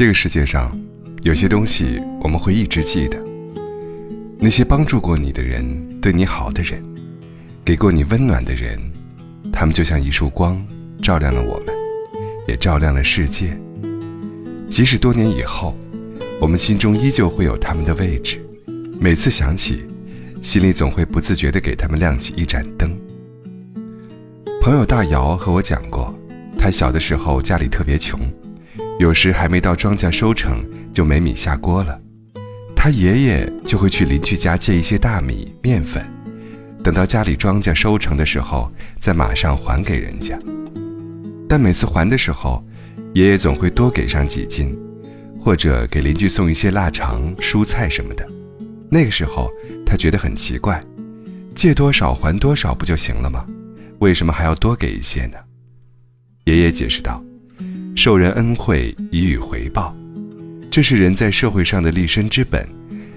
这个世界上，有些东西我们会一直记得。那些帮助过你的人，对你好的人，给过你温暖的人，他们就像一束光，照亮了我们，也照亮了世界。即使多年以后，我们心中依旧会有他们的位置。每次想起，心里总会不自觉地给他们亮起一盏灯。朋友大姚和我讲过，他小的时候家里特别穷。有时还没到庄稼收成，就没米下锅了，他爷爷就会去邻居家借一些大米、面粉，等到家里庄稼收成的时候，再马上还给人家。但每次还的时候，爷爷总会多给上几斤，或者给邻居送一些腊肠、蔬菜什么的。那个时候，他觉得很奇怪，借多少还多少不就行了吗？为什么还要多给一些呢？爷爷解释道。受人恩惠以予回报，这是人在社会上的立身之本，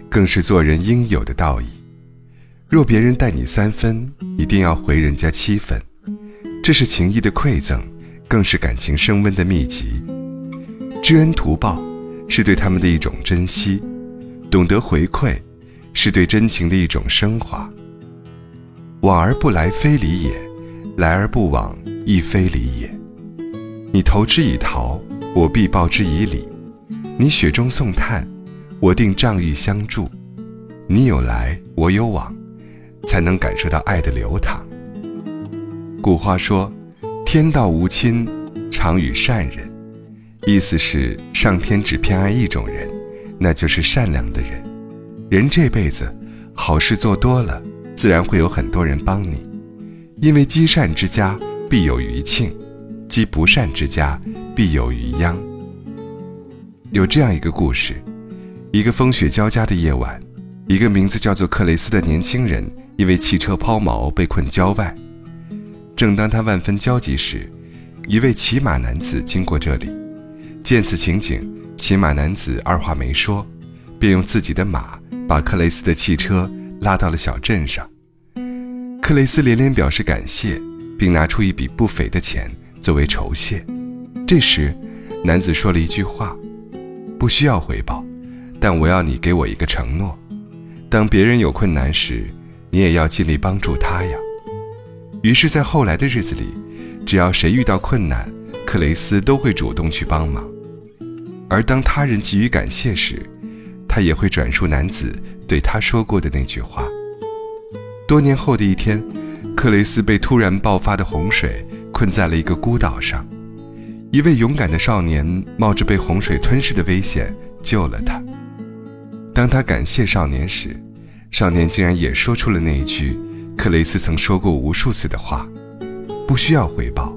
更是做人应有的道义。若别人待你三分，一定要回人家七分，这是情谊的馈赠，更是感情升温的秘籍。知恩图报，是对他们的一种珍惜；懂得回馈，是对真情的一种升华。往而不来，非礼也；来而不往，亦非礼也。你投之以桃，我必报之以李；你雪中送炭，我定仗义相助。你有来，我有往，才能感受到爱的流淌。古话说：“天道无亲，常与善人。”意思是上天只偏爱一种人，那就是善良的人。人这辈子好事做多了，自然会有很多人帮你，因为积善之家必有余庆。积不善之家，必有余殃。有这样一个故事：一个风雪交加的夜晚，一个名字叫做克雷斯的年轻人，因为汽车抛锚被困郊外。正当他万分焦急时，一位骑马男子经过这里。见此情景，骑马男子二话没说，便用自己的马把克雷斯的汽车拉到了小镇上。克雷斯连连表示感谢，并拿出一笔不菲的钱。作为酬谢，这时，男子说了一句话：“不需要回报，但我要你给我一个承诺，当别人有困难时，你也要尽力帮助他呀。”于是，在后来的日子里，只要谁遇到困难，克雷斯都会主动去帮忙。而当他人给予感谢时，他也会转述男子对他说过的那句话。多年后的一天，克雷斯被突然爆发的洪水。困在了一个孤岛上，一位勇敢的少年冒着被洪水吞噬的危险救了他。当他感谢少年时，少年竟然也说出了那一句克雷斯曾说过无数次的话：“不需要回报，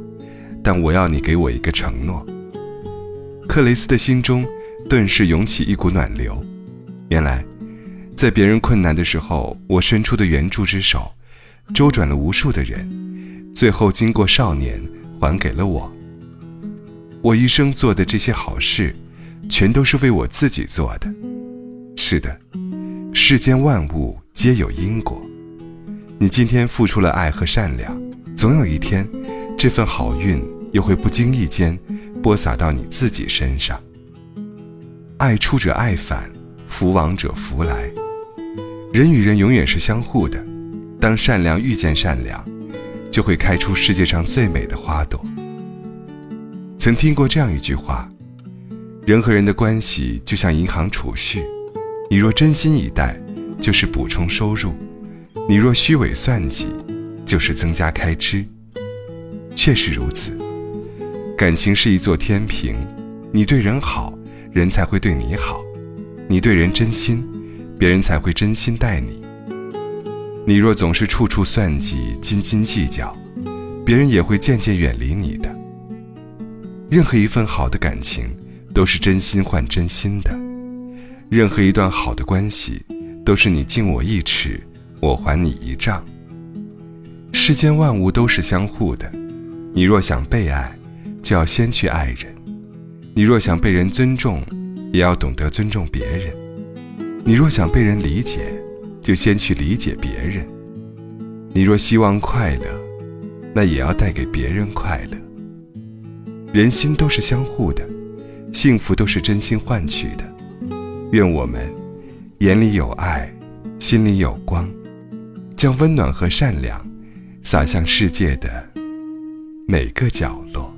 但我要你给我一个承诺。”克雷斯的心中顿时涌起一股暖流。原来，在别人困难的时候，我伸出的援助之手，周转了无数的人。最后，经过少年还给了我。我一生做的这些好事，全都是为我自己做的。是的，世间万物皆有因果。你今天付出了爱和善良，总有一天，这份好运又会不经意间播撒到你自己身上。爱出者爱返，福往者福来。人与人永远是相互的。当善良遇见善良。就会开出世界上最美的花朵。曾听过这样一句话：人和人的关系就像银行储蓄，你若真心以待，就是补充收入；你若虚伪算计，就是增加开支。确实如此，感情是一座天平，你对人好，人才会对你好；你对人真心，别人才会真心待你。你若总是处处算计、斤斤计较，别人也会渐渐远离你的。任何一份好的感情，都是真心换真心的；任何一段好的关系，都是你敬我一尺，我还你一丈。世间万物都是相互的，你若想被爱，就要先去爱人；你若想被人尊重，也要懂得尊重别人；你若想被人理解，就先去理解别人。你若希望快乐，那也要带给别人快乐。人心都是相互的，幸福都是真心换取的。愿我们眼里有爱，心里有光，将温暖和善良洒向世界的每个角落。